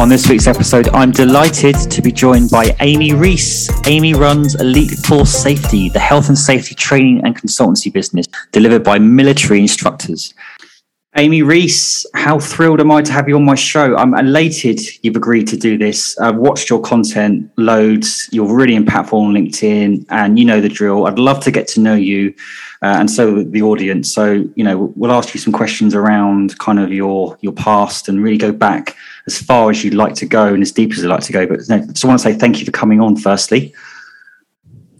On this week's episode, I'm delighted to be joined by Ami Rees. Ami runs Elite Force Safety, the health and safety training and consultancy business delivered by military instructors. Ami Rees, how thrilled am I to have you on my show? I'm elated you've agreed to do this. I've watched your content loads. You're really impactful on LinkedIn and you know the drill. I'd love to get to know you uh, and so the audience. So, you know, we'll ask you some questions around kind of your your past and really go back as far as you'd like to go and as deep as you'd like to go. But I just want to say thank you for coming on firstly.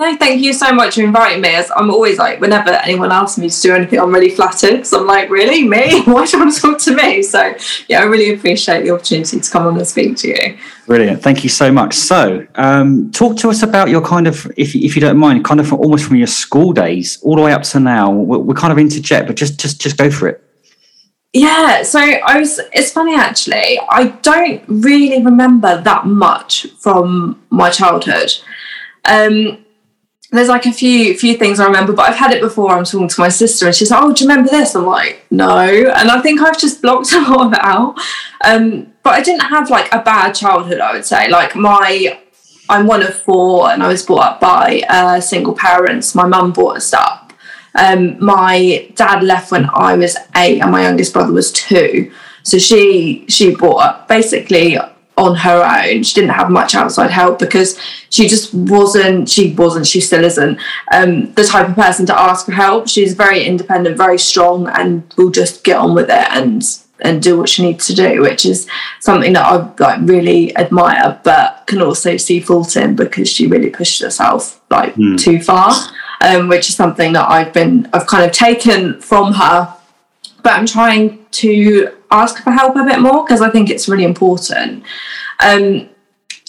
No, thank you so much for inviting me. As I'm always like, whenever anyone asks me to do anything, I'm really flattered because I'm like, really, me? Why do you want to talk to me? So, yeah, I really appreciate the opportunity to come on and speak to you. Brilliant, thank you so much. So, um, talk to us about your kind of, if if you don't mind, kind of from, almost from your school days all the way up to now. We're, we're kind of interject, but just just just go for it. Yeah, so I was. It's funny actually. I don't really remember that much from my childhood. Um, there's like a few few things I remember, but I've had it before. I'm talking to my sister, and she's like, "Oh, do you remember this?" I'm like, "No," and I think I've just blocked a lot of it out. Um, but I didn't have like a bad childhood. I would say, like my, I'm one of four, and I was brought up by uh, single parents. My mum brought us up. Um, my dad left when I was eight, and my youngest brother was two. So she she brought up basically on her own. She didn't have much outside help because she just wasn't, she wasn't, she still isn't um, the type of person to ask for help. She's very independent, very strong, and will just get on with it and and do what she needs to do, which is something that I like really admire, but can also see fault in because she really pushed herself like mm. too far. Um, which is something that I've been I've kind of taken from her, but I'm trying to ask for help a bit more because I think it's really important. Um,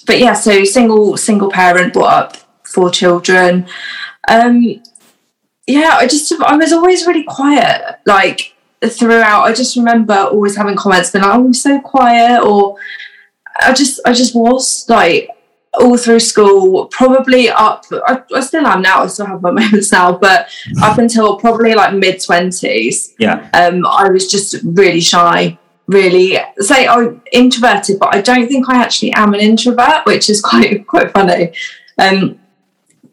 but yeah, so single single parent, brought up four children. Um, yeah, I just I was always really quiet, like throughout. I just remember always having comments being like, "Oh, I'm so quiet," or I just I just was like all through school, probably up. I, I, still am now. I still have my moments now, but up until probably like mid twenties, yeah, um, I was just really shy. Really, say I'm introverted, but I don't think I actually am an introvert, which is quite quite funny. Um,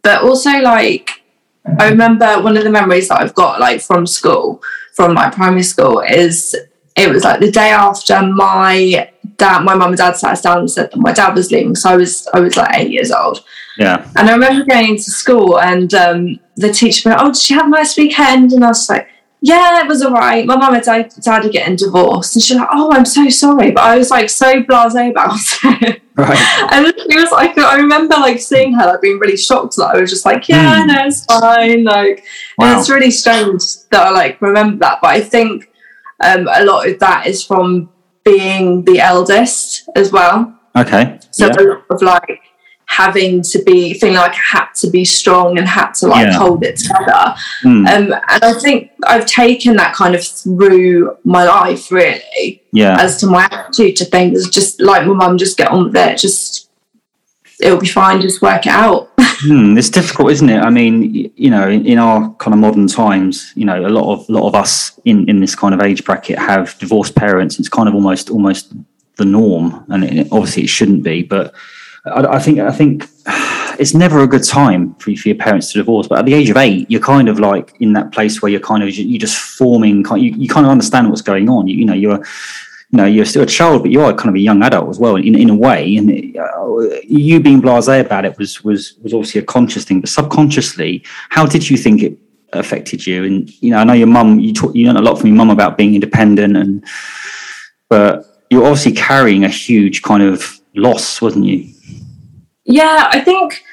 but also like I remember one of the memories that I've got like from school, from my primary school, is it was like the day after my dad, my mum and dad sat us down and said that my dad was leaving. So I was, I was like eight years old. Yeah. And I remember going into school and um, the teacher went, "Oh, did you have a nice weekend?" And I was like, "Yeah, it was all right." My mum and dad, dad are getting divorced, and she's like, "Oh, I'm so sorry," but I was like so blasé about it. Right. and she was like, I remember like seeing her, like being really shocked that I was just like, "Yeah, mm. no, it's fine." Like, wow. it's really strange that I like remember that, but I think um, a lot of that is from being the eldest as well. Okay. So yeah. a lot of like having to be feeling like I had to be strong and had to like yeah. hold it together. Mm. Um, and I think I've taken that kind of through my life really. Yeah. As to my attitude to things, just like my mum, just get on with it. Just it'll be fine. Just work it out. hmm, it's difficult, isn't it? I mean, you know, in, in, our kind of modern times, you know, a lot of a lot of us in, in this kind of age bracket have divorced parents. It's kind of almost almost the norm, and it, obviously it shouldn't be. But I, I, think I think it's never a good time for, for your parents to divorce. But at the age of eight, you're kind of like in that place where you're kind of you're just forming. You, you kind of understand what's going on. You, you know, you're you know you're still a child, but you are kind of a young adult as well in, in a way. And uh, you being blasé about it was was was obviously a conscious thing, but subconsciously, how did you think it affected you? And you know, I know your mum. You talk, you learned a lot from your mum about being independent, and but you're obviously carrying a huge kind of loss, wasn't you? Yeah, I think.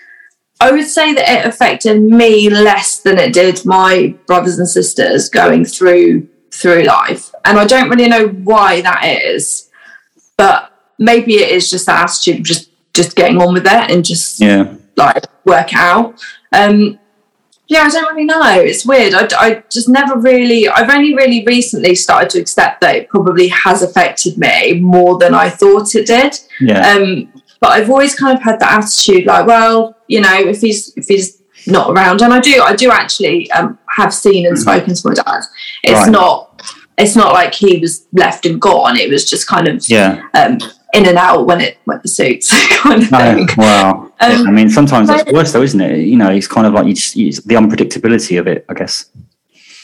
I would say that it affected me less than it did my brothers and sisters going through through life. And I don't really know why that is, but maybe it is just that attitude of just just getting on with it and just yeah like work out. Um, yeah, I don't really know. It's weird. I, I just never really, I've only really recently started to accept that it probably has affected me more than I thought it did. Yeah. Um, but I've always kind of had that attitude like, well, you know, if he's, if he's not around, and I do, I do actually um, have seen and mm. spoken to my dad. It's right. not it's not like he was left and gone. It was just kind of yeah. Um, in and out when it when it suits kind of thing. Oh, wow. Um, I mean, sometimes that's worse, though, isn't it? You know, it's kind of like you just it's the unpredictability of it, I guess.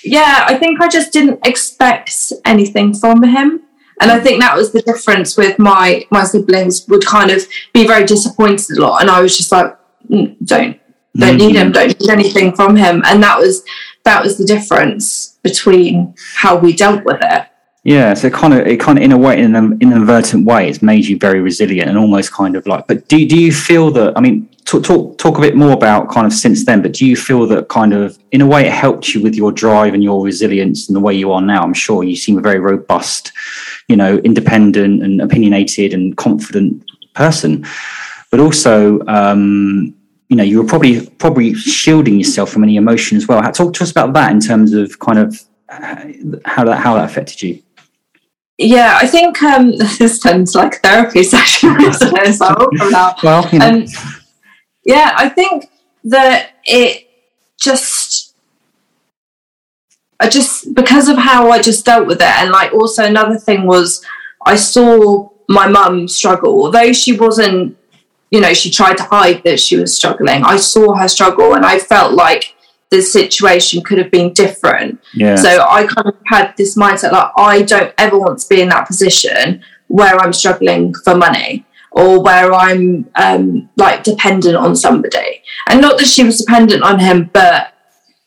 yeah, I think I just didn't expect anything from him. And I think that was the difference with my my siblings would kind of be very disappointed a lot. And I was just like, "Mm, don't don't need him, don't need anything from him. And that was that was the difference between how we dealt with it. Yeah, so it kind of, it kind of, in a way, in an inadvertent way, it's made you very resilient and almost kind of like. But do do you feel that? I mean, talk talk talk a bit more about kind of since then. But do you feel that kind of, in a way, it helped you with your drive and your resilience and the way you are now? I'm sure you seem a very robust, you know, independent and opinionated and confident person. But also, um, you know, you were probably probably shielding yourself from any emotion as well. Talk to us about that in terms of kind of uh, how that how that affected you. Yeah, I think um, this turns like a therapy session, isn't? So I'll come out. Well, you know, Um, yeah, I think that it just, I just because of how I just dealt with it, and like also another thing was I saw my mum struggle, although she wasn't, you know, she tried to hide that she was struggling. I saw her struggle, and I felt like the situation could have been different. yeah, So I kind of had this mindset like I don't ever want to be in that position where I'm struggling for money or where I'm um, like dependent on somebody. And not that she was dependent on him, but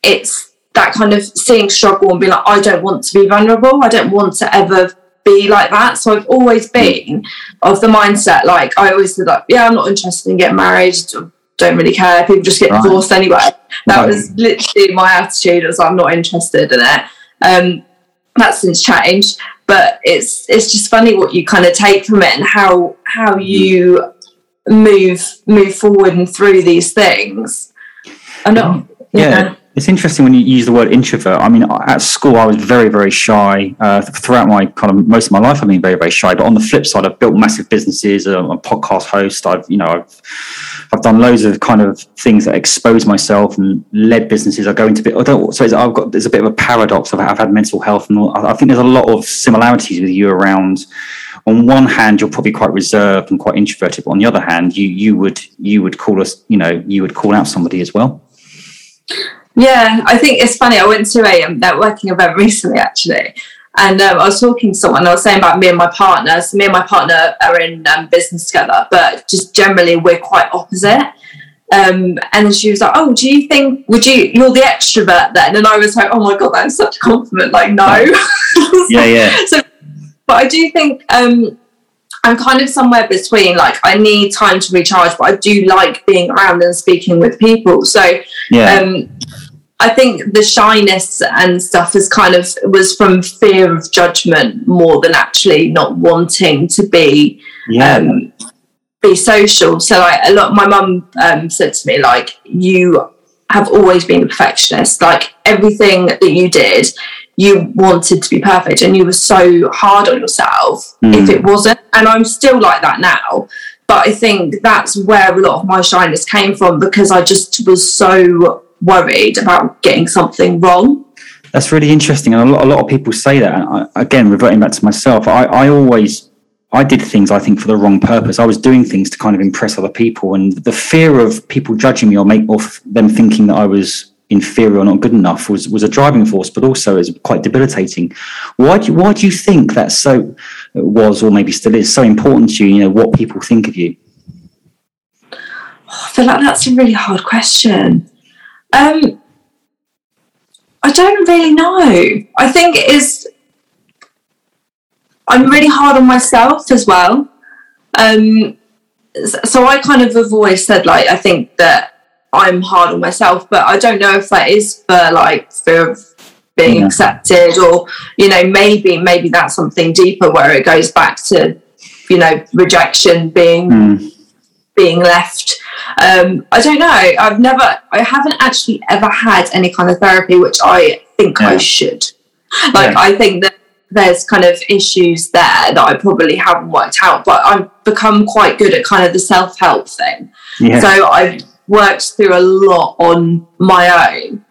it's that kind of seeing struggle and being like, I don't want to be vulnerable. I don't want to ever be like that. So I've always been of the mindset like I always said like, yeah, I'm not interested in getting married. Don't really care. People just get Right. divorced anyway. That Right. was literally my attitude. As I'm not interested in it. Um, that's since changed, but it's it's just funny what you kind of take from it and how how you move move forward and through these things. I know. yeah. It's interesting when you use the word introvert. I mean, at school, I was very, very shy. Uh, throughout my kind of most of my life, I've been very, very shy. But on the flip side, I've built massive businesses. I'm a podcast host. I've, you know, I've I've done loads of kind of things that expose myself and led businesses. I go into bit. So it's, I've got there's a bit of a paradox. I've, I've had mental health, and all, I think there's a lot of similarities with you around. On one hand, you're probably quite reserved and quite introverted. But on the other hand, you you would you would call us, you know, you would call out somebody as well. Yeah, I think it's funny. I went to a um, networking event recently, actually, and um, I was talking to someone. I was saying about me and my partner. So me and my partner are in um, business together, but just generally we're quite opposite. Um, and then she was like, "Oh, do you think would you you're the extrovert then?" And I was like, "Oh my god, that's such a compliment!" Like, no. Yeah, yeah. so, but I do think um, I'm kind of somewhere between. Like, I need time to recharge, but I do like being around and speaking with people. So Yeah. um, I think the shyness and stuff is kind of was from fear of judgment more than actually not wanting to be yeah. um, be social. So like a lot, my mum um, said to me like, "You have always been a perfectionist. Like everything that you did, you wanted to be perfect, and you were so hard on yourself Mm. if it wasn't." And I'm still like that now. But I think that's where a lot of my shyness came from because I just was so worried about getting something wrong. That's really interesting, and a lot, a lot of people say that. And I, again, reverting back to myself, I, I always, I did things I think for the wrong purpose. I was doing things to kind of impress other people, and the fear of people judging me or make or them thinking that I was inferior or not good enough was was a driving force, but also is quite debilitating. Why do why do you think that so was or maybe still is so important to you? You know what people think of you. Oh, I feel like that's a really hard question. Um, I don't really know. I think it is. I'm really hard on myself as well. Um, so I kind of have always said like I think that I'm hard on myself, but I don't know if that is for like fear of being Yeah. accepted or you know maybe maybe that's something deeper where it goes back to you know rejection being Mm. Being left. Um, I don't know. I've never, I haven't actually ever had any kind of therapy, which I think I should. Like, Yeah. I think that there's kind of issues there that I probably haven't worked out, but I've become quite good at kind of the self help thing. Yeah. So I've worked through a lot on my own,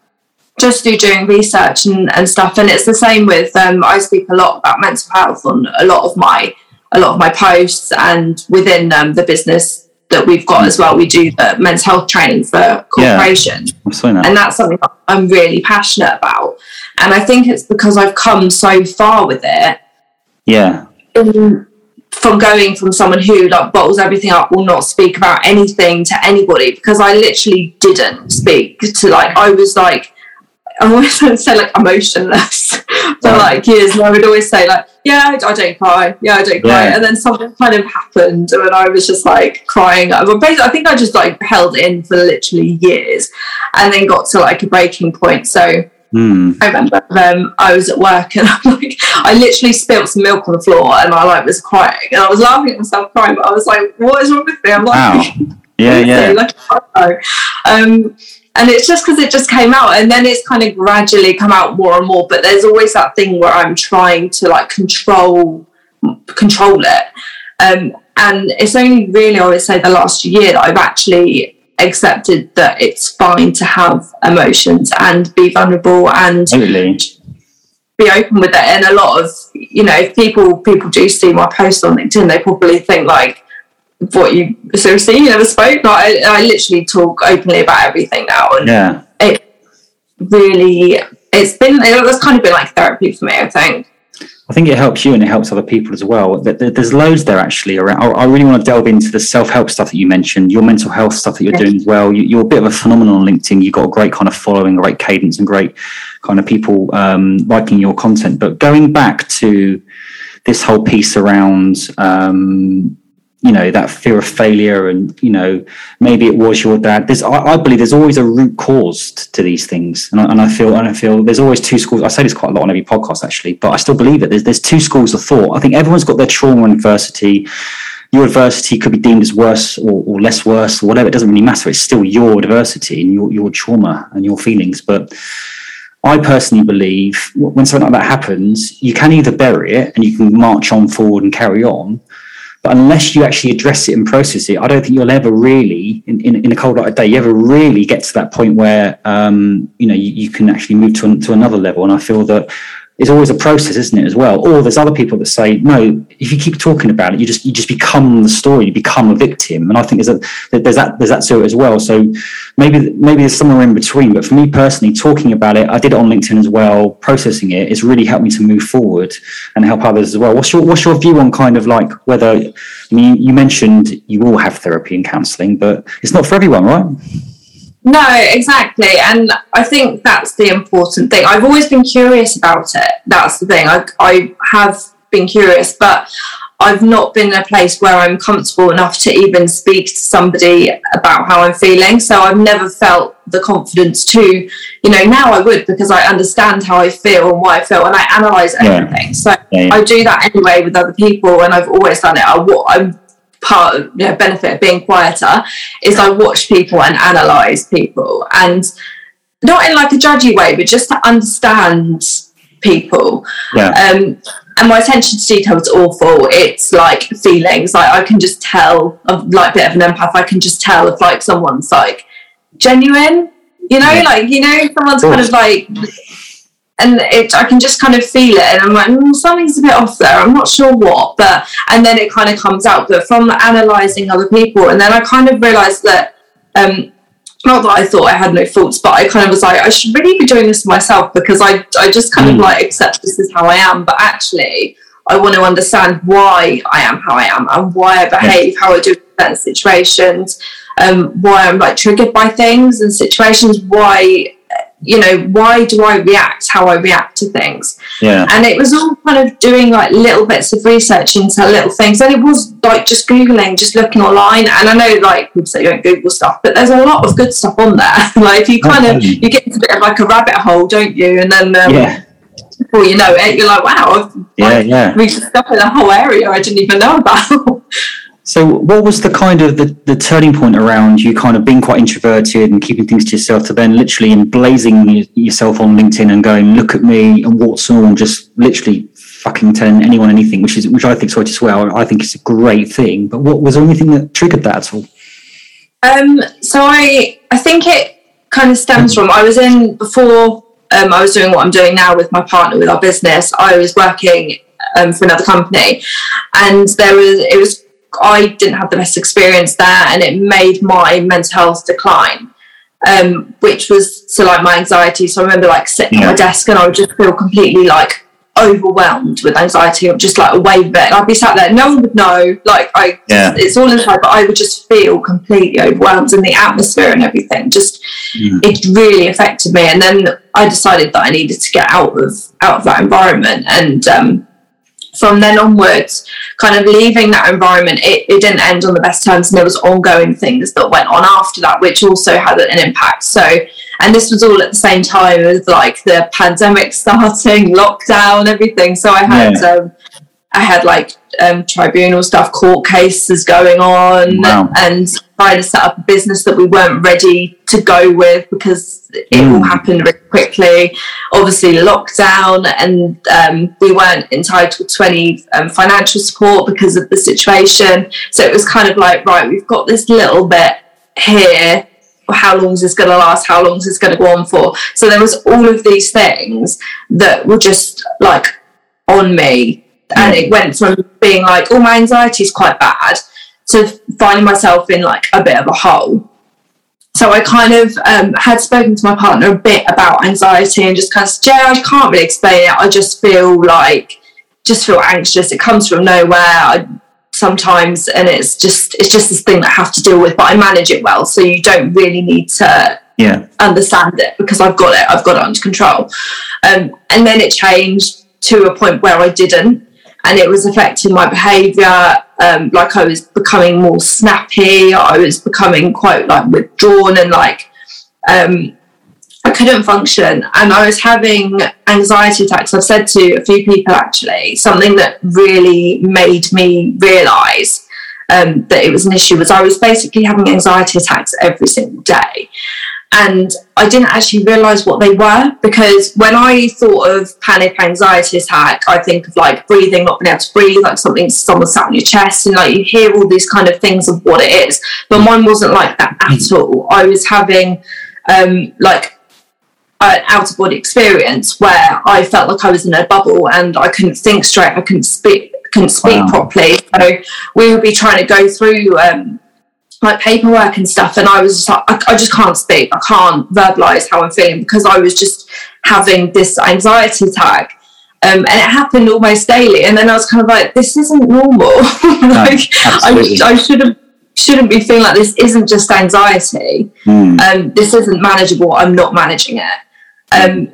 just through doing research and, and stuff. And it's the same with, um, I speak a lot about mental health on a lot of my a lot of my posts and within um, the business that we've got as well. We do the men's health training for corporations I've seen that. and that's something i'm really passionate about. And i think it's because i've come so far with it. Yeah. in- from going from someone who like bottles everything up will not speak about anything to anybody because i literally didn't speak to like i was like I always want to say like emotionless for Right. like years, and I would always say like, "Yeah, I, I don't cry. Yeah, I don't cry." Yeah. And then something kind of happened, and I was just like crying. Well, basically, I think I just like held in for literally years, and then got to like a breaking point. So Hmm. I remember um, I was at work and I'm like, I literally spilled some milk on the floor and I like was crying and I was laughing at myself crying, but I was like, what is wrong with me? I'm like, Wow. Yeah, yeah. like, um, and it's just because it just came out and then it's kind of gradually come out more and more. But there's always that thing where I'm trying to like control control it. Um, and it's only really, I would say, the last year that I've actually accepted that it's fine to have emotions and be vulnerable and Totally. be open with it. And a lot of, you know, if people people do see my posts on LinkedIn, they probably think like, "What you seriously you never spoke?" No, I, I literally talk openly about everything now, and Yeah. it really it's been it's kind of been like therapy for me. I think. I think it helps you and it helps other people as well. Th- th- There's loads there actually around. I really want to delve into the self help stuff that you mentioned, your mental health stuff that you're doing as well. You- You're a bit of a phenomenon on LinkedIn. You've got a great kind of following, great cadence, and great kind of people um, liking your content. But going back to this whole piece around, um, you know, that fear of failure, and you know, maybe it was your dad. There's, I, I believe, there's always a root cause t- to these things, and I, and I feel, and I feel, there's always two schools. I say this quite a lot on every podcast, actually, but I still believe it. There's, there's two schools of thought. I think everyone's got their trauma and adversity. Your adversity could be deemed as worse or, or less worse or whatever. It doesn't really matter. It's still your adversity and your your trauma and your feelings, but. I personally believe when something like that happens, you can either bury it and you can march on forward and carry on, but unless you actually address it and process it, I don't think you'll ever really, in, in, in a cold light of day, you ever really get to that point where um, you know you, you can actually move to, to another level. And I feel that it's always a process, isn't it, as well? Or there's other people that say, no, if you keep talking about it, you just you just become the story, you become a victim. And I think there's a there's that there's that to it as well. So maybe maybe there's somewhere in between. But for me personally, talking about it, I did it on LinkedIn as well. Processing it has really helped me to move forward and help others as well. What's your what's your view on kind of like whether I mean you mentioned you will have therapy and counselling, but it's not for everyone, right? No, exactly. And I think that's the important thing. I've always been curious about it. That's the thing. I, I have been curious, but I've not been in a place where I'm comfortable enough to even speak to somebody about how I'm feeling. So I've never felt the confidence to, you know, now I would because I understand how I feel and why I feel and I analyze Yeah. everything. So Yeah, yeah. I do that anyway with other people and I've always done it. I, I'm part of you know, benefit of being quieter is I watch people and analyze people and not in like a judgy way, but just to understand people. Yeah. Um, and my attention to detail is awful. It's like feelings. Like I can just tell of like a bit of an empath. I can just tell if like someone's like genuine. You know, Yeah. like you know, someone's kind of like, and it. I can just kind of feel it, and I'm like, mm, something's a bit off there. I'm not sure what, but and then it kind of comes out. But from analysing other people, and then I kind of realised that. Um, not that I thought I had no faults, but I kind of was like, I should really be doing this myself because I, I just kind of Mm. like accept this is how I am. But actually, I want to understand why I am how I am and why I behave how I do in certain situations, um, why I'm like triggered by things and situations, why, you know, why do I react how I react to things? Yeah. and it was all kind of doing like little bits of research into little things and it was like just googling just looking online and i know like people say you don't google stuff but there's a lot of good stuff on there like you kind of you get into a bit of like a rabbit hole don't you and then um, Yeah. before you know it you're like wow i've Yeah. like, Yeah. rediscovered a whole area i didn't even know about So, what was the kind of the, the turning point around you kind of being quite introverted and keeping things to yourself to then literally emblazing yourself on LinkedIn and going, look at me and what's on, just literally fucking telling anyone anything, which is which I think so as well. I think it's a great thing. But what was there anything that triggered that at all? Um, so I I think it kind of stems from I was in before um, I was doing what I'm doing now with my partner with our business. I was working um, for another company, and there was it was I didn't have the best experience there, and it made my mental health decline. Um, which was so like my anxiety. So I remember like sitting Yeah. at my desk and I would just feel completely like overwhelmed with anxiety of just like away with it. I'd be sat there, no one would know. Like I Yeah. it's all inside, but I would just feel completely overwhelmed and the atmosphere and everything just Mm. it really affected me. And then I decided that I needed to get out of out of that environment. And um, from then onwards, kind of leaving that environment, it, it didn't end on the best terms, and there was ongoing things that went on after that, which also had an impact. So, and this was all at the same time as like the pandemic starting, lockdown, everything. So I had um, I had like um, tribunal stuff, court cases going on, Wow. and trying to set up a business that we weren't ready to go with because it all Mm. happened really quickly. Obviously, lockdown, and um, we weren't entitled to any um, financial support because of the situation. So it was kind of like, right, we've got this little bit here. How long is this going to last? How long is this going to go on for? So there was all of these things that were just like on me, and it went from being like, oh, my anxiety is quite bad, to finding myself in like a bit of a hole. So I kind of um, had spoken to my partner a bit about anxiety and just kind of said, yeah, I can't really explain it. I just feel like, just feel anxious. It comes from nowhere. I, sometimes, and it's just it's just this thing that I have to deal with. But I manage it well, so you don't really need to Yeah. understand it because I've got it. I've got it under control. Um, and then it changed to a point where I didn't, and it was affecting my behaviour. Um, like I was becoming more snappy. I was becoming quite like withdrawn and like um, I couldn't function, and I was having anxiety attacks. I've said to a few people actually something that really made me realise um, that it was an issue was I was basically having anxiety attacks every single day. And I didn't actually realise what they were because when I thought of panic anxiety attack, I think of like breathing, not being able to breathe, like something someone sat on your chest, and like you hear all these kind of things of what it is. But mine wasn't like that at all. I was having um, like an out of body experience where I felt like I was in a bubble and I couldn't think straight, I couldn't speak, couldn't speak Wow. properly. So we would be trying to go through um, like paperwork and stuff, and I was just like, I, I just can't speak, I can't verbalize how I'm feeling because I was just having this anxiety attack. Um, and it happened almost daily, and then I was kind of like, "This isn't normal. like, I. I shouldn't shouldn't be feeling like this. Isn't just anxiety Mm. um, this isn't manageable. I'm not managing it. Um,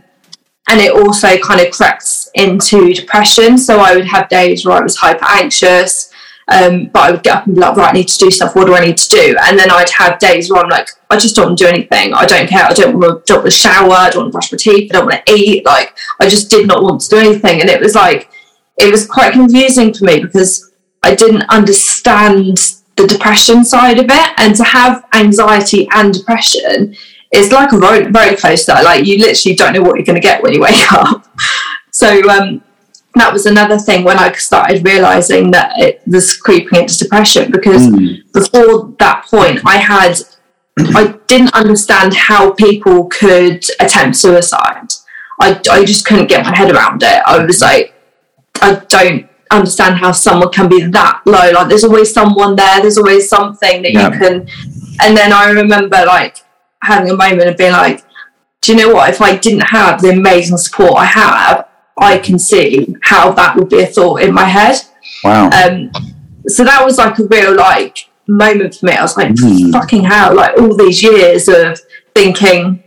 and it also kind of crept into depression. So I would have days where I was hyper anxious, um, but I would get up and be like, right, I need to do stuff. What do I need to do? And then I'd have days where I'm like, I just don't want to do anything. I don't care. I don't want to, don't want to shower. I don't want to brush my teeth. I don't want to eat. Like, I just did not want to do anything. And it was like, it was quite confusing for me because I didn't understand the depression side of it. And to have anxiety and depression is like a close tie. Like you literally don't know what you're going to get when you wake up. So um, that was another thing when I started realizing that it was creeping into depression because Mm. before that point, I had I didn't understand how people could attempt suicide. I, I just couldn't get my head around it. I was like, I don't understand how someone can be that low. Like, there's always someone there. There's always something that Yeah. you can. And then I remember like having a moment of being like, do you know what? If I didn't have the amazing support I have, I can see how that would be a thought in my head. Wow. Um, so that was like a real like moment for me. I was like, Mm. fucking hell! Like all these years of thinking,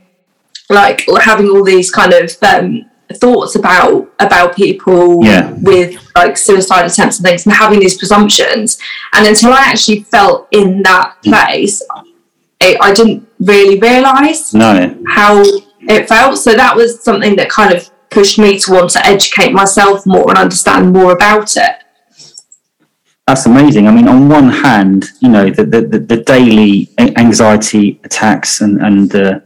like or having all these kind of um, thoughts about about people Yeah. with like suicide attempts and things, and having these presumptions. And until I actually felt in that place, it, I didn't really realize no. how it felt. So that was something that kind of pushed me to want to educate myself more and understand more about it. That's amazing. I mean, on one hand, you know, the the, the, the daily anxiety attacks and and, uh,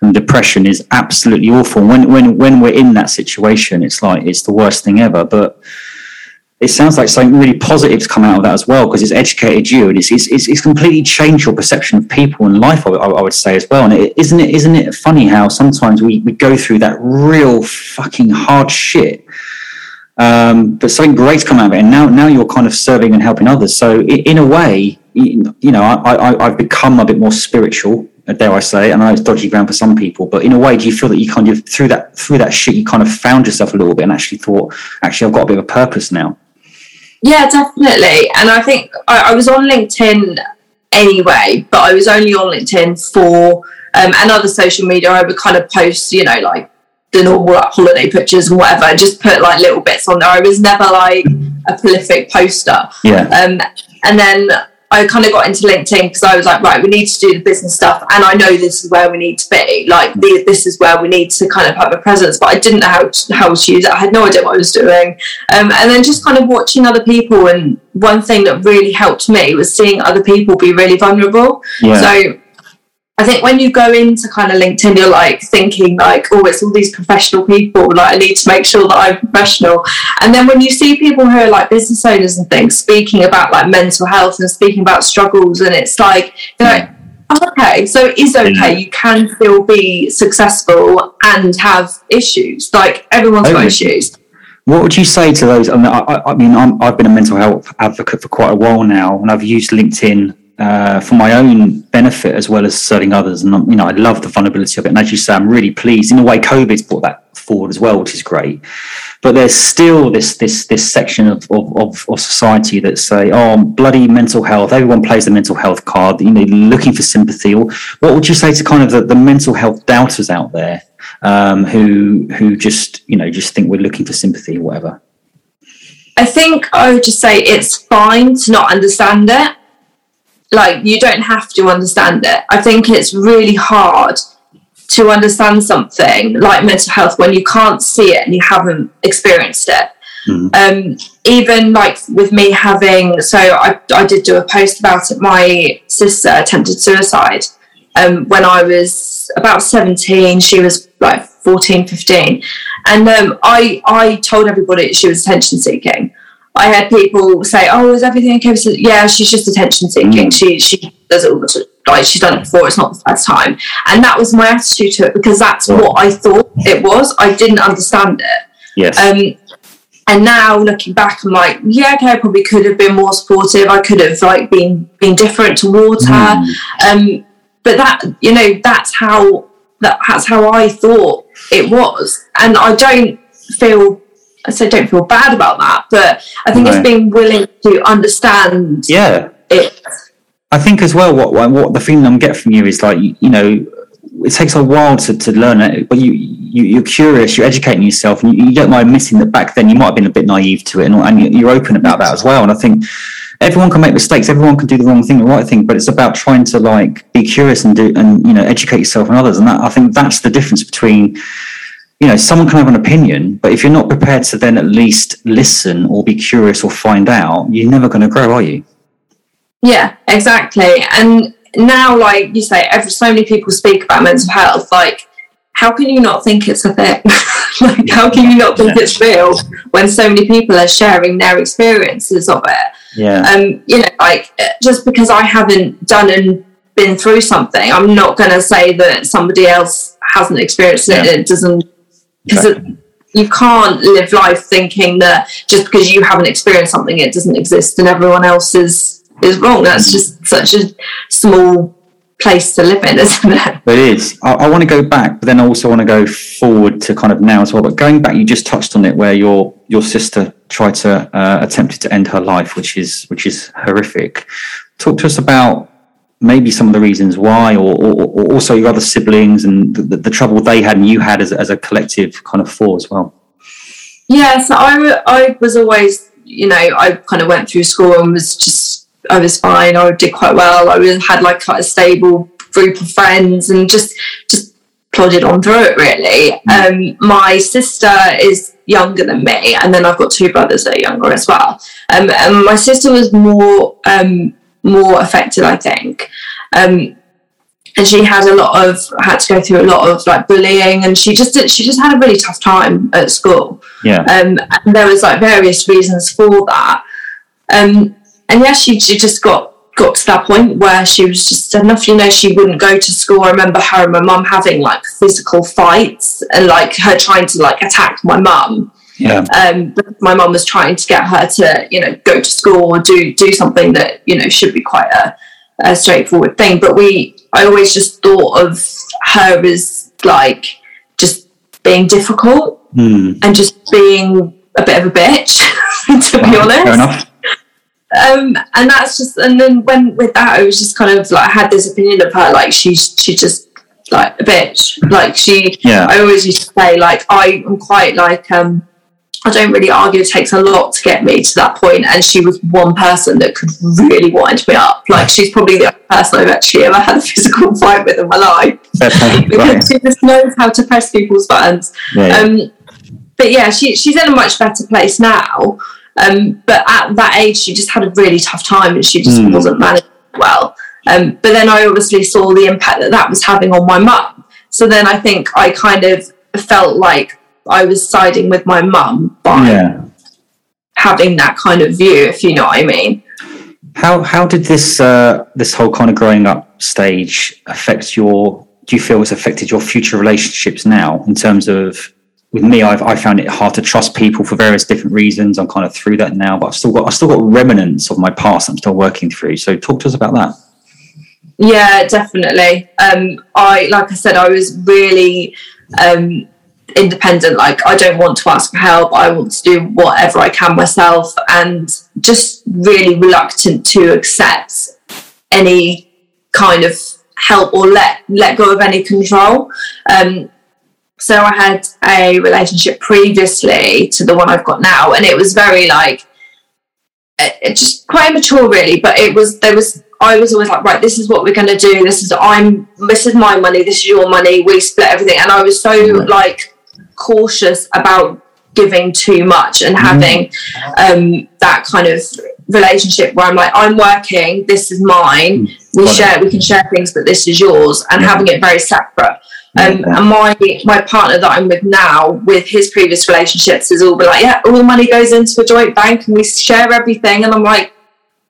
and depression is absolutely awful. When when when we're in that situation, it's like it's the worst thing ever. But it sounds like something really positive's come out of that as well because it's educated you and it's it's, it's, completely changed your perception of people and life. I, I would say as well. And isn't it isn't it funny how sometimes we we go through that real fucking hard shit Um, but something great's come out of it, and now now you're kind of serving and helping others. So in a way, you know, I, I I've become a bit more spiritual dare I say, and I know it's dodgy ground for some people, but in a way, do you feel that you kind of through that through that shit, you kind of found yourself a little bit and actually thought, actually, I've got a bit of a purpose now. Yeah, definitely. And I think I, I was on LinkedIn anyway, but I was only on LinkedIn for um, and other social media. I would kind of post, you know, like the normal like, holiday pictures and whatever. Just put like little bits on there. I was never like a prolific poster. Yeah. Um, and then I kind of got into LinkedIn because I was like, right, we need to do the business stuff, and I know this is where we need to be. Like, the, this is where we need to kind of have a presence. But I didn't know how to, how to use it. I had no idea what I was doing. Um, and then just kind of watching other people. And one thing that really helped me was seeing other people be really vulnerable. Yeah. So I think when you go into kind of LinkedIn, you're like thinking like, oh, it's all these professional people. Like, I need to make sure that I'm professional. And then when you see people who are like business owners and things speaking about like mental health and speaking about struggles, and it's like, you're like, oh, okay, so it is okay. You can still be successful and have issues. Like everyone's got issues. What would you say to those? I mean, I, I mean i have been a mental health advocate for quite a while now, and I've used LinkedIn uh, for my own benefit as well as serving others. And you know, I love the vulnerability of it. And as you say, I'm really pleased. In a way, COVID's brought that forward as well, which is great. But there's still this this this section of of, of, society that say, "Oh, bloody mental health." Everyone plays the mental health card. You know, looking for sympathy. Or what would you say to kind of the, the mental health doubters out there um, who who just you know just think we're looking for sympathy or whatever? I think I would just say it's fine to not understand it like you don't have to understand it. I think it's really hard to understand something like mental health when you can't see it and you haven't experienced it. Mm. Um, even like with me having, so I, I did do a post about it. My sister attempted suicide um, when I was about 17. She was like 14, 15. And um, I, I told everybody she was attention seeking. I had people say, "Oh, is everything okay?" So, yeah, she's just attention seeking. Mm. She she does it all the like she's done it before. It's not the first time, and that was my attitude to it because that's what I thought it was. I didn't understand it. Yes. Um, and now looking back, I'm like, yeah, okay, I probably could have been more supportive. I could have like been been different towards mm. her. Um, but that you know, that's how that, that's how I thought it was, and I don't feel so don't feel bad about that. But I think it's being willing to understand. Yeah. It. I think as well. What what the feeling I'm getting from you is like you, you know, it takes a while to, to learn it, but you, you you're curious, you're educating yourself, and you, you, don't mind admitting that back then you might have been a bit naive to it, and, and you're open about that as well. And I think everyone can make mistakes, everyone can do the wrong thing, the right thing, but it's about trying to like be curious and do and you know educate yourself and others. And that, I think that's the difference between you know, someone can have an opinion, but if you're not prepared to then at least listen or be curious or find out, you're never going to grow, are you? Yeah, exactly. And now, like you say, every, so many people speak about mental health. Like, how can you not think it's a thing? like, how can you not think yeah. it's real when so many people are sharing their experiences of it? Yeah. Um, you know, like just because I haven't done and been through something, I'm not going to say that somebody else hasn't experienced it. Yeah. It doesn't because you can't live life thinking that just because you haven't experienced something it doesn't exist and everyone else is is wrong. That's just such a small place to live in isn't it? It is. I, I want to go back but then I also want to go forward to kind of now as well. But going back you just touched on it where your your sister tried to uh, attempted to end her life which is which is horrific. Talk to us about maybe some of the reasons why, or, or, or also your other siblings and the, the, trouble they had and you had as, as a collective kind of four as well. Yeah, so I, I was always, you know, I kind of went through school and was just, I was fine. I did quite well. I was, had like quite a stable group of friends and just, just plodded on through it really. Mm. Um, my sister is younger than me, and then I've got two brothers that are younger as well. Um, and my sister was more um, more affected, I think. Um, and she had a lot of had to go through a lot of like bullying, and she just did, she just had a really tough time at school. Yeah. Um, and there was like various reasons for that. Um, and yeah, she she just got got to that point where she was just enough, you know, she wouldn't go to school. I remember her and my mum having like physical fights and like her trying to like attack my mum. Yeah. Um, my mum was trying to get her to, you know, go to school or do do something that you know should be quite a, a straightforward thing. But we, I always just thought of her as like just being difficult Mm. and just being a bit of a bitch, to be honest. Um, and that's just, and then when with that, I was just kind of like I had this opinion of her, like she's she's just like a bitch. Like she, Yeah. I always used to say like I am quite like um, I don't really argue. It takes a lot to get me to that point, and she was one person that could really wind me up. Like she's probably the only person I've actually ever had a physical fight with in my life play. Right. because she just knows how to press people's buttons. Yeah. Um, but yeah, she, she's in a much better place now. Um, but at that age, she just had a really tough time and she just Mm. wasn't managing well. Um, but then I obviously saw the impact that that was having on my mum. So then I think I kind of felt like I was siding with my mum by yeah. having that kind of view, if you know what I mean. How how did this uh, this whole kind of growing up stage affect your? Do you feel it's affected your future relationships now? In terms of with me, I've I found it hard to trust people for various different reasons. I'm kind of through that now, but I've still got I've still got remnants of my past. I'm still working through. So talk to us about that. Yeah, definitely. Um, I like I said, I was really um, independent. Like I don't want to ask for help. I want to do whatever I can myself, and just really reluctant to accept any kind of help or let let go of any control. Um, so I had a relationship previously to the one I've got now, and it was very like it, it just quite immature, really. But it was there was I was always like, right, this is what we're going to do. This is I'm this is my money. This is your money. We split everything, and I was so Right. like cautious about giving too much and having um, that kind of relationship where I'm like, I'm working. This is mine. We Got it. share. We can share things, but this is yours, and Yeah. having it very separate. Um, Yeah. and my my partner that I'm with now, with his previous relationships, is all been like, yeah, all the money goes into a joint bank, and we share everything. And I'm like,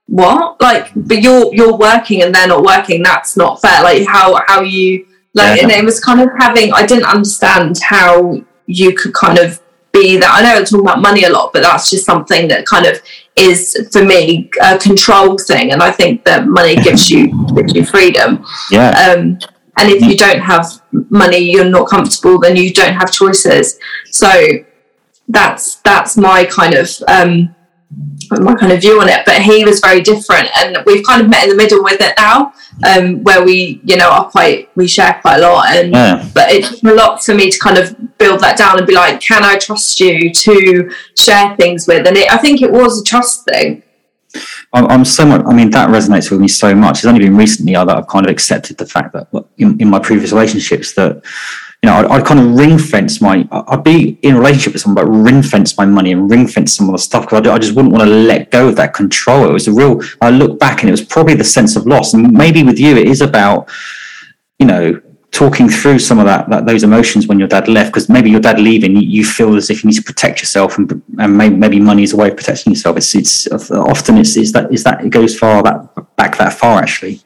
what? Like, but you're you're working and they're not working. That's not fair. Like, how how you like? Yeah. And it was kind of having. I didn't understand how you could kind of be that. I know I'm talking about money a lot, but that's just something that kind of is for me a control thing. And I think that money gives you gives you freedom. Yeah. Um, and if you don't have money, you're not comfortable, then you don't have choices. So that's that's my kind of um, my kind of view on it. But he was very different, and we've kind of met in the middle with it now, um, where we you know are quite we share quite a lot, and Yeah. but it's a lot for me to kind of build that down and be like, can I trust you to share things with? And it, I think it was a trust thing. I'm, I'm so much. I mean, that resonates with me so much. It's only been recently that I've kind of accepted the fact that in, in my previous relationships that you know I'd, I'd kind of ring fence my. I'd be in a relationship with someone, but ring fence my money and ring fence some of the stuff because I, I just wouldn't want to let go of that control. It was a real. I look back and it was probably the sense of loss. And maybe with you, it is about you know talking through some of that, that those emotions when your dad left because maybe your dad leaving you, feel as if you need to protect yourself and, and maybe, maybe money is a way of protecting yourself it's it's often it's is that is that it goes far that back that far actually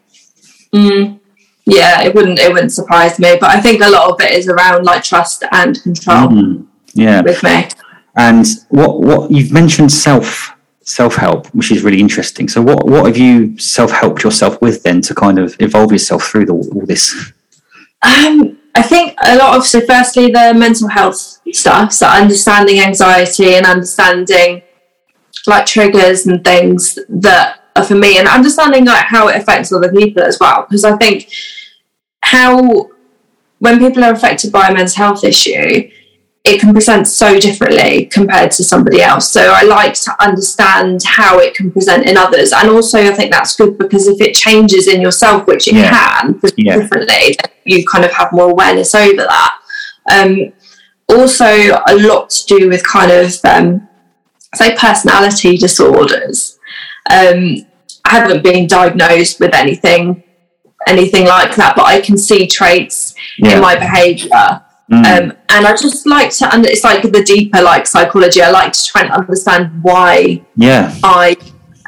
Mm. Yeah, it wouldn't it wouldn't surprise me, but I think a lot of it is around like trust and control Mm, yeah. with me. and what what you've mentioned self self help which is really interesting. So what what have you self helped yourself with then to kind of evolve yourself through the, all this? Um, I think a lot of so firstly the mental health stuff, so understanding anxiety and understanding like triggers and things that for me, and understanding like how it affects other people as well. Because I think how when people are affected by a mental health issue, it can present so differently compared to somebody else. So I like to understand how it can present in others. And also I think that's good because if it changes in yourself, which it Yeah. can Yeah. differently, then you kind of have more awareness over that. Um, also a lot to do with kind of um, say personality disorders. Um, I haven't been diagnosed with anything anything like that, but I can see traits yeah in my behaviour. Mm, Um, and I just like to, and it's like the deeper like psychology. I like to try and understand why yeah I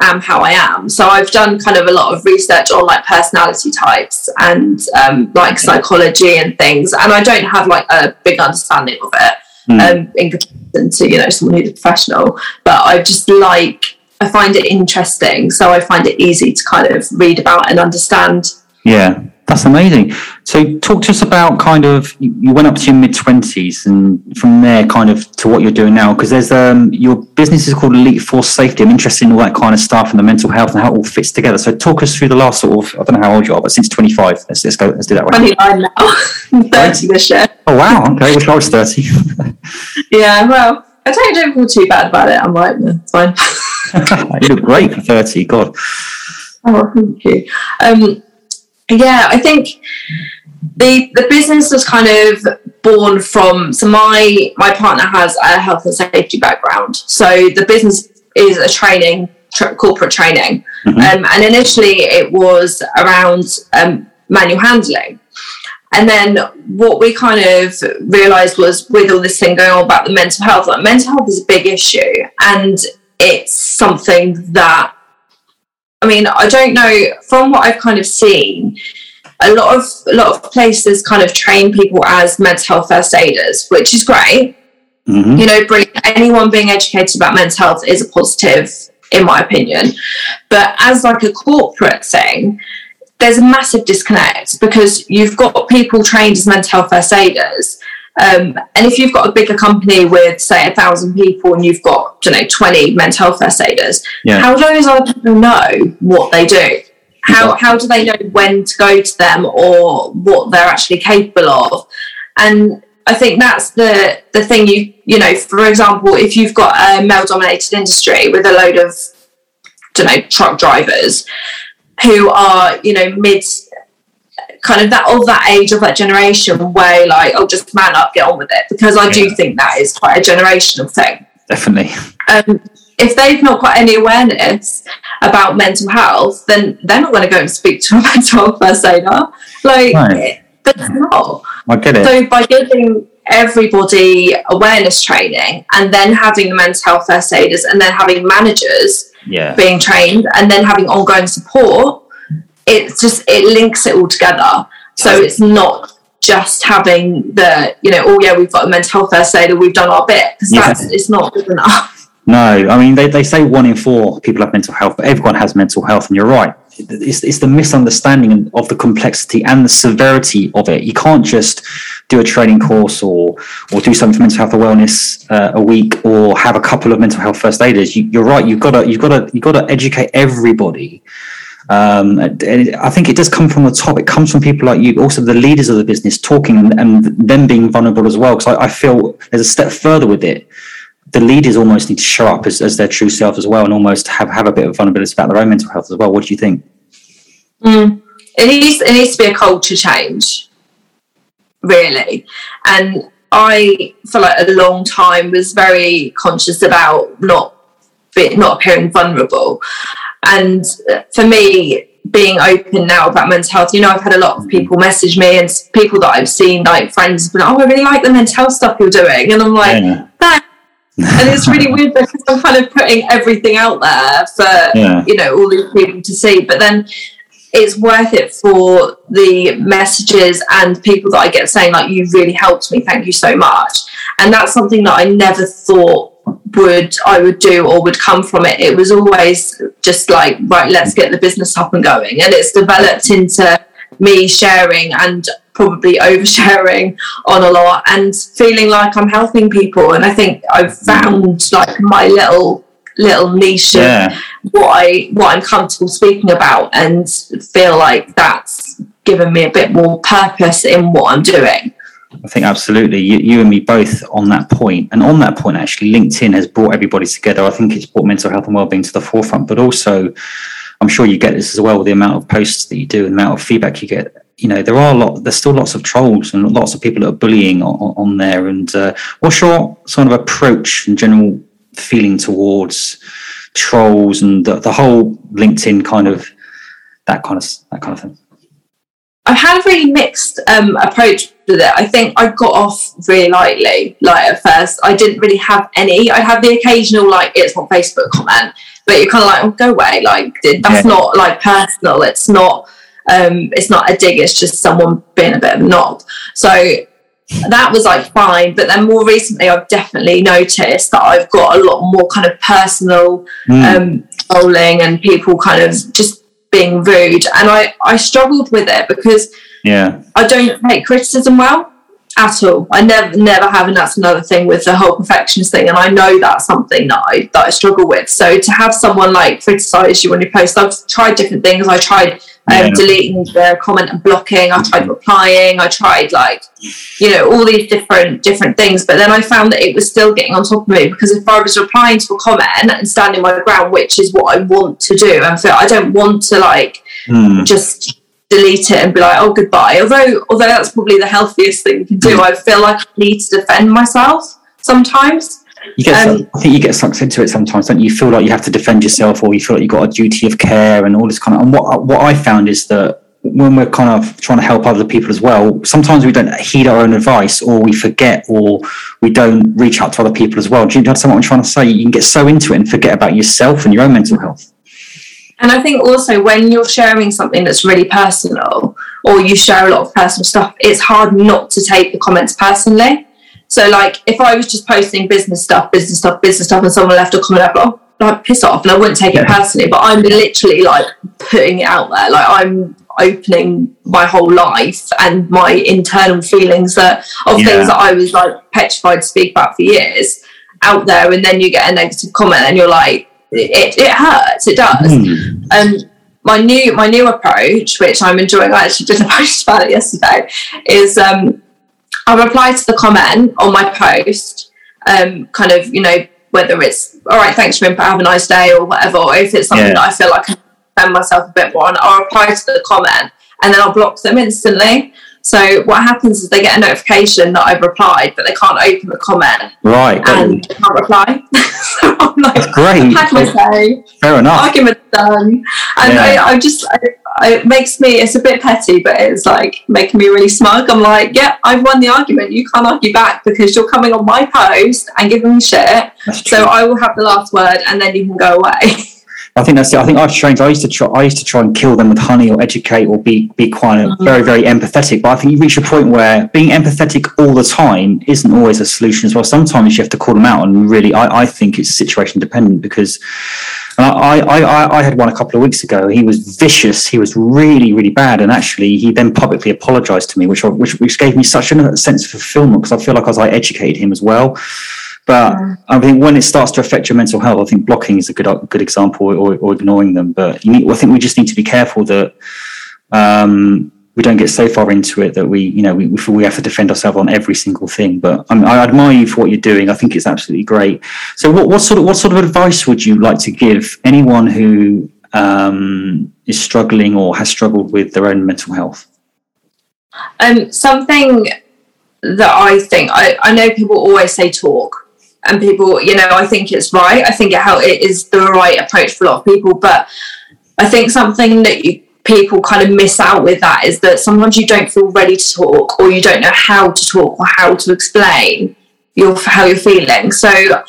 am how I am. So I've done kind of a lot of research on like personality types and um, like psychology and things. And I don't have like a big understanding of it. mm. um, in comparison to you know someone who's a professional. But I just like I find it interesting, so I find it easy to kind of read about and understand. Yeah, that's amazing. So, talk to us about kind of you went up to your mid twenties, and from there, kind of to what you're doing now. Because there's um your business is called Elite Force Safety. I'm interested in all that kind of stuff and the mental health and how it all fits together. So, talk us through the last sort of I don't know how old you are, but since 25, let's let's go let's do that. Way. 29 now, 30 this year. Oh wow, okay, wish I was 30. yeah, well, I don't, don't feel too bad about it. I'm right, it's fine. you look great for 30. God. Oh, thank you. Um, yeah, I think the the business was kind of born from. So my my partner has a health and safety background, so the business is a training tra- corporate training, mm-hmm. um, and initially it was around um, manual handling. And then what we kind of realized was with all this thing going on about the mental health, like mental health is a big issue and it's something that I mean, I don't know from what I've kind of seen, a lot of a lot of places kind of train people as mental health first aiders, which is great. Mm-hmm. You know, bring anyone being educated about mental health is a positive, in my opinion. But as like a corporate thing, there's a massive disconnect because you've got people trained as mental health first aiders. Um, and if you've got a bigger company with, say, a thousand people and you've got, you know, 20 mental health first aiders, yeah. how do those other people know what they do? How, how do they know when to go to them or what they're actually capable of? And I think that's the the thing you you know, for example, if you've got a male dominated industry with a load of don't know, truck drivers, who are you know mid kind of that of that age of that generation way like oh just man up get on with it because i yeah. do think that is quite a generational thing definitely um, if they've not got any awareness about mental health then they're not going to go and speak to a mental health first aider like right. that's not i get it so by giving everybody awareness training and then having the mental health first aiders and then having managers yeah. being trained and then having ongoing support it's just it links it all together so it's not just having the you know oh yeah we've got a mental health first aider we've done our bit because yeah. that's it's not good enough no i mean they, they say one in four people have mental health but everyone has mental health and you're right it's, it's the misunderstanding of the complexity and the severity of it you can't just do a training course or or do something for mental health awareness uh, a week or have a couple of mental health first aiders. You, are right. You've got to you've got to you've got to educate everybody. Um, I think it does come from the top. It comes from people like you, also the leaders of the business, talking and, and them being vulnerable as well. Because I, I, feel there's a step further with it. The leaders almost need to show up as, as their true self as well, and almost have, have a bit of vulnerability about their own mental health as well. What do you think? Mm. It needs it needs to be a culture change really. And I, for like a long time, was very conscious about not not appearing vulnerable. And for me, being open now about mental health, you know, I've had a lot of people message me and people that I've seen, like friends, been, oh, I really like the mental health stuff you're doing, and I'm like, yeah. and it's really weird because I'm kind of putting everything out there for yeah. you know all these people to see, but then it's worth it for the messages and people that I get saying like you really helped me. Thank you so much. And that's something that I never thought would I would do or would come from it it was always just like right let's get the business up and going and it's developed into me sharing and probably oversharing on a lot and feeling like I'm helping people and I think I've mm. found like my little little niche yeah. of what I what I'm comfortable speaking about and feel like that's given me a bit more purpose in what I'm doing. I think absolutely. You, you, and me both on that point. And on that point, actually, LinkedIn has brought everybody together. I think it's brought mental health and wellbeing to the forefront, but also, I'm sure you get this as well with the amount of posts that you do and the amount of feedback you get. You know, there are a lot, there's still lots of trolls and lots of people that are bullying on, on there. And uh, what's your sort of approach and general feeling towards trolls and the, the whole LinkedIn kind of that kind of that kind of thing? I've had a really mixed um, approach with it. I think I got off really lightly. Like at first, I didn't really have any. I had the occasional like it's not Facebook comment, but you're kind of like, oh, go away. Like that's yeah. not like personal. It's not. Um, it's not a dig. It's just someone being a bit of a knob. So that was like fine. But then more recently, I've definitely noticed that I've got a lot more kind of personal mm. um, trolling and people kind of just being rude. And I, I struggled with it because yeah, I don't take criticism well at all. I never never have, and that's another thing with the whole perfectionist thing. And I know that's something that I that I struggle with. So to have someone like criticize you when you post, I've tried different things. I tried um, yeah. deleting the comment and blocking. I tried replying. I tried like you know all these different different things. But then I found that it was still getting on top of me because if I was replying to a comment and standing my ground, which is what I want to do, and so I don't want to like mm. just delete it and be like, oh, goodbye. Although, although that's probably the healthiest thing you can do, I feel like I need to defend myself sometimes. You get, um, I think you get sucked into it sometimes, don't you? You feel like you have to defend yourself, or you feel like you've got a duty of care and all this kind of. And what what I found is that when we're kind of trying to help other people as well, sometimes we don't heed our own advice, or we forget, or we don't reach out to other people as well. Do you understand what I'm trying to say? You can get so into it and forget about yourself and your own mental health. And I think also when you're sharing something that's really personal or you share a lot of personal stuff, it's hard not to take the comments personally. So, like, if I was just posting business stuff, business stuff, business stuff, and someone left a comment, I'd like, oh, like piss off, and I wouldn't take it personally. But I'm literally like putting it out there, like I'm opening my whole life and my internal feelings that of yeah. things that I was like petrified to speak about for years out there, and then you get a negative comment, and you're like, it, it hurts. It does. Mm. Um, my new my new approach, which I'm enjoying, I actually did a post about it yesterday, is um, I reply to the comment on my post, um, kind of you know whether it's all right, thanks for input, have a nice day or whatever, or if it's something yeah. that I feel like I can defend myself a bit more on, I'll reply to the comment and then I'll block them instantly. So what happens is they get a notification that I've replied, but they can't open the comment. Right. And can't reply. like, That's great. Had my say. Fair enough. Argument done. And yeah. I, I just, I, I, it makes me, it's a bit petty, but it's like making me really smug. I'm like, yeah, I've won the argument. You can't argue back because you're coming on my post and giving me shit. So I will have the last word and then you can go away. I think that's it. I think I've changed. I used to try. I used to try and kill them with honey or educate or be be quite mm-hmm. very very empathetic. But I think you reach a point where being empathetic all the time isn't always a solution as well. Sometimes you have to call them out, and really, I, I think it's situation dependent because. I, I, I had one a couple of weeks ago. He was vicious. He was really, really bad. And actually, he then publicly apologized to me, which, which, which gave me such a sense of fulfillment because I feel like as I educated him as well. But yeah. I think when it starts to affect your mental health, I think blocking is a good good example, or, or ignoring them. But need, I think we just need to be careful that um, we don't get so far into it that we, you know, we, we have to defend ourselves on every single thing. But I, mean, I admire you for what you're doing. I think it's absolutely great. So, what, what sort of what sort of advice would you like to give anyone who um, is struggling or has struggled with their own mental health? Um, something that I think I, I know people always say talk, and people you know i think it's right i think it, how it is the right approach for a lot of people but i think something that you, people kind of miss out with that is that sometimes you don't feel ready to talk or you don't know how to talk or how to explain your how you're feeling so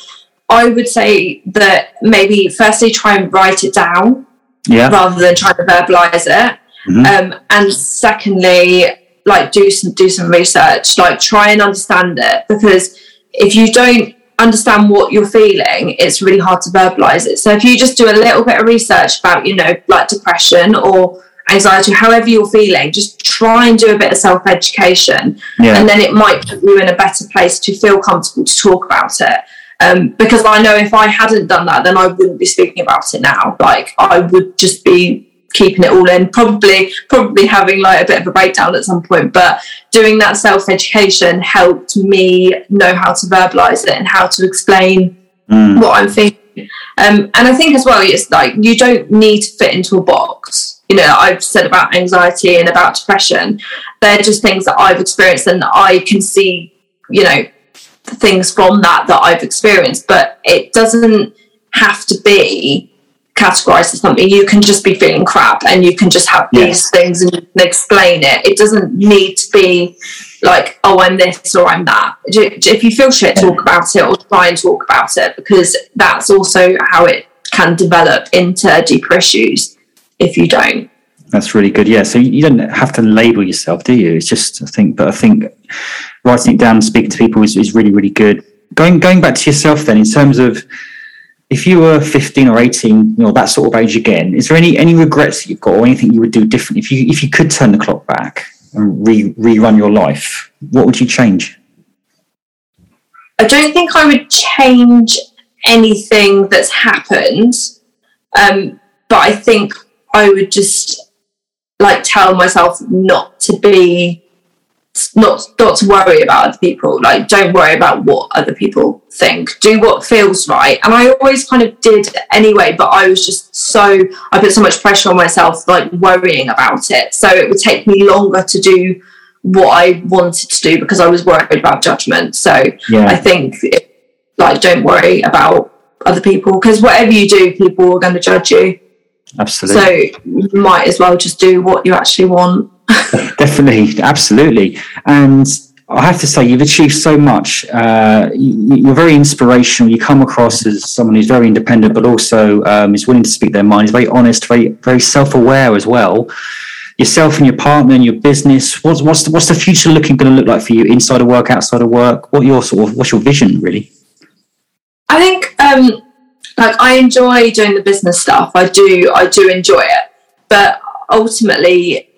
i would say that maybe firstly try and write it down yeah. rather than trying to verbalize it mm-hmm. um, and secondly like do some do some research like try and understand it because if you don't understand what you're feeling, it's really hard to verbalize it. So if you just do a little bit of research about, you know, like depression or anxiety, however you're feeling, just try and do a bit of self education. Yeah. And then it might put you in a better place to feel comfortable to talk about it. Um, because I know if I hadn't done that, then I wouldn't be speaking about it now. Like I would just be keeping it all in probably probably having like a bit of a breakdown at some point but doing that self-education helped me know how to verbalize it and how to explain mm. what i'm thinking. Um, and i think as well it's like you don't need to fit into a box. You know i've said about anxiety and about depression. They're just things that i've experienced and i can see you know things from that that i've experienced but it doesn't have to be categorized as something, you can just be feeling crap and you can just have these things and explain it. It doesn't need to be like, oh, I'm this or I'm that. If you feel shit, talk about it or try and talk about it because that's also how it can develop into deeper issues if you don't. That's really good. Yeah. So you don't have to label yourself, do you? It's just, I think, but I think writing it down and speaking to people is, is really really good. Going going back to yourself then, in terms of if you were 15 or 18, you know that sort of age again, is there any any regrets that you've got or anything you would do different if you if you could turn the clock back and re rerun your life? What would you change? I don't think I would change anything that's happened, um, but I think I would just like tell myself not to be not not to worry about other people like don't worry about what other people think. Do what feels right. And i always kind of did anyway but i was just so i put so much pressure on myself like worrying about it. So it would take me longer to do what i wanted to do because i was worried about judgment. So yeah. i think it, like don't worry about other people because whatever you do people are going to judge you. Absolutely. So you might as well just do what you actually want Definitely, absolutely. And I have to say, you've achieved so much. Uh, you, are very inspirational. You come across as someone who's very independent, but also um, is willing to speak their mind. Is very honest, very very self-aware as well. Yourself and your partner and your business. What's what's the, what's the future looking going to look like for you inside of work, outside of work? What your sort of what's your vision really? I think um, like I enjoy doing the business stuff. I do I do enjoy it, but ultimately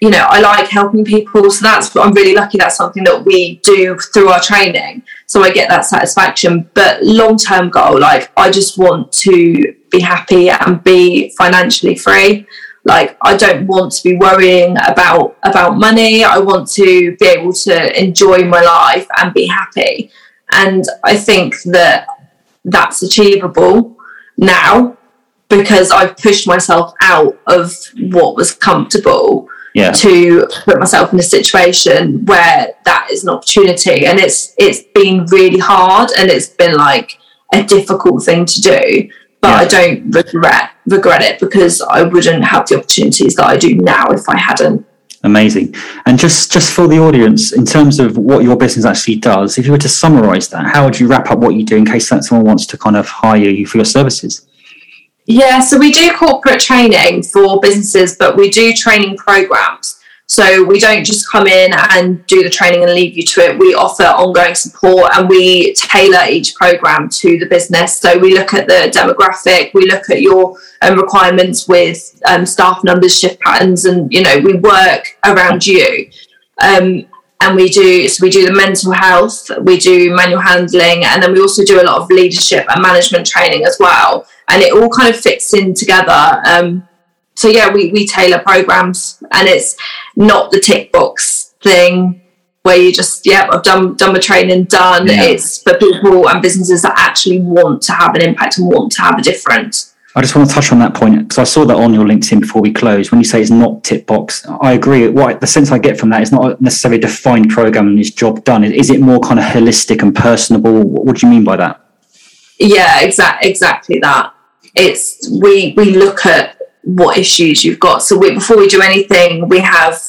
you know, I like helping people. So that's, I'm really lucky that's something that we do through our training. So I get that satisfaction. But long term goal, like, I just want to be happy and be financially free. Like, I don't want to be worrying about, about money. I want to be able to enjoy my life and be happy. And I think that that's achievable now because I've pushed myself out of what was comfortable yeah. to put myself in a situation where that is an opportunity and it's it's been really hard and it's been like a difficult thing to do but yeah. I don't regret regret it because I wouldn't have the opportunities that I do now if I hadn't amazing and just just for the audience in terms of what your business actually does if you were to summarize that how would you wrap up what you do in case that someone wants to kind of hire you for your services yeah, so we do corporate training for businesses, but we do training programs. So we don't just come in and do the training and leave you to it. We offer ongoing support and we tailor each program to the business. So we look at the demographic, we look at your um, requirements with um, staff numbers, shift patterns, and you know we work around you. Um, and we do so we do the mental health, we do manual handling, and then we also do a lot of leadership and management training as well and it all kind of fits in together. Um, so yeah, we, we tailor programs and it's not the tick box thing where you just, yeah, I've done, done my training, done. Yeah. It's for people and businesses that actually want to have an impact and want to have a difference. I just want to touch on that point because I saw that on your LinkedIn before we close. When you say it's not tip box, I agree. What the sense I get from that is not necessarily a defined program and it's job done. Is it more kind of holistic and personable? What do you mean by that? Yeah, exactly, exactly that it's we we look at what issues you've got. So we, before we do anything, we have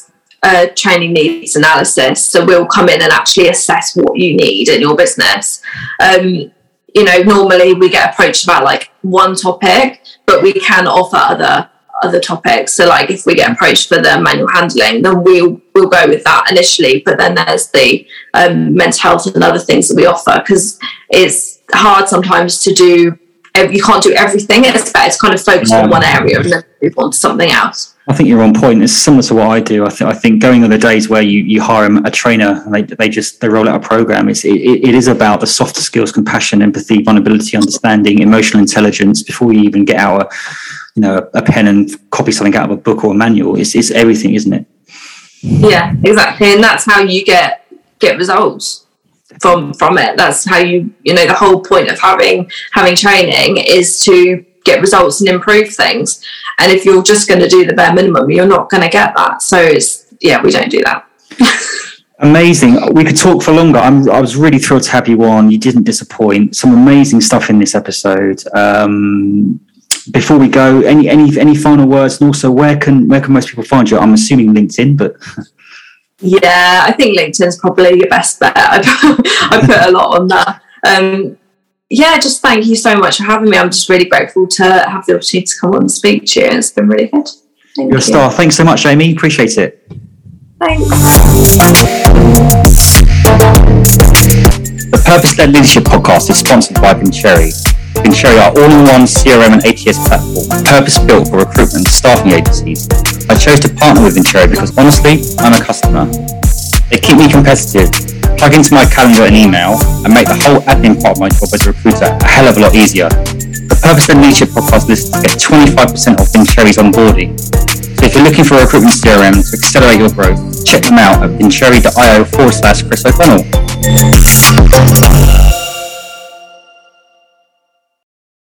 a training needs analysis. So we'll come in and actually assess what you need in your business. Um, you know, normally we get approached about like one topic, but we can offer other other topics. So like if we get approached for the manual handling, then we'll we'll go with that initially. But then there's the um, mental health and other things that we offer because it's hard sometimes to do you can't do everything. It's better to kind of focus on one area and then move on to something else. I think you're on point. It's similar to what I do. I, th- I think going on the days where you, you hire a trainer and they, they just they roll out a program. It's, it, it is about the softer skills, compassion, empathy, vulnerability, understanding, emotional intelligence. Before you even get out a you know a pen and copy something out of a book or a manual, it's, it's everything, isn't it? Yeah, exactly, and that's how you get get results from from it. That's how you you know the whole point of having having training is to get results and improve things. And if you're just going to do the bare minimum you're not going to get that. So it's yeah we don't do that. Amazing. We could talk for longer. I'm, i was really thrilled to have you on. You didn't disappoint. Some amazing stuff in this episode. Um, before we go any any any final words? And also where can where can most people find you? I'm assuming linkedin but Yeah, I think LinkedIn's probably your best bet. I put, I put a lot on that. Um, yeah, just thank you so much for having me. I'm just really grateful to have the opportunity to come on and speak to you. It's been really good. Thank You're you. a star. Thanks so much, Ami. Appreciate it. Thanks. The Purpose Led Leadership podcast is sponsored by Vincere. Vincere are all-in-one CRM and ATS platform, purpose-built for recruitment staffing agencies. I chose to partner with Vincere because honestly, I'm a customer. They keep me competitive, plug into my calendar and email, and make the whole admin part of my job as a recruiter a hell of a lot easier. The Purpose Led Leadership podcast listeners get 25% off Vincere's onboarding. So if you're looking for a recruitment CRM to accelerate your growth, check them out at vincere.io forward slash Chris O'Connell.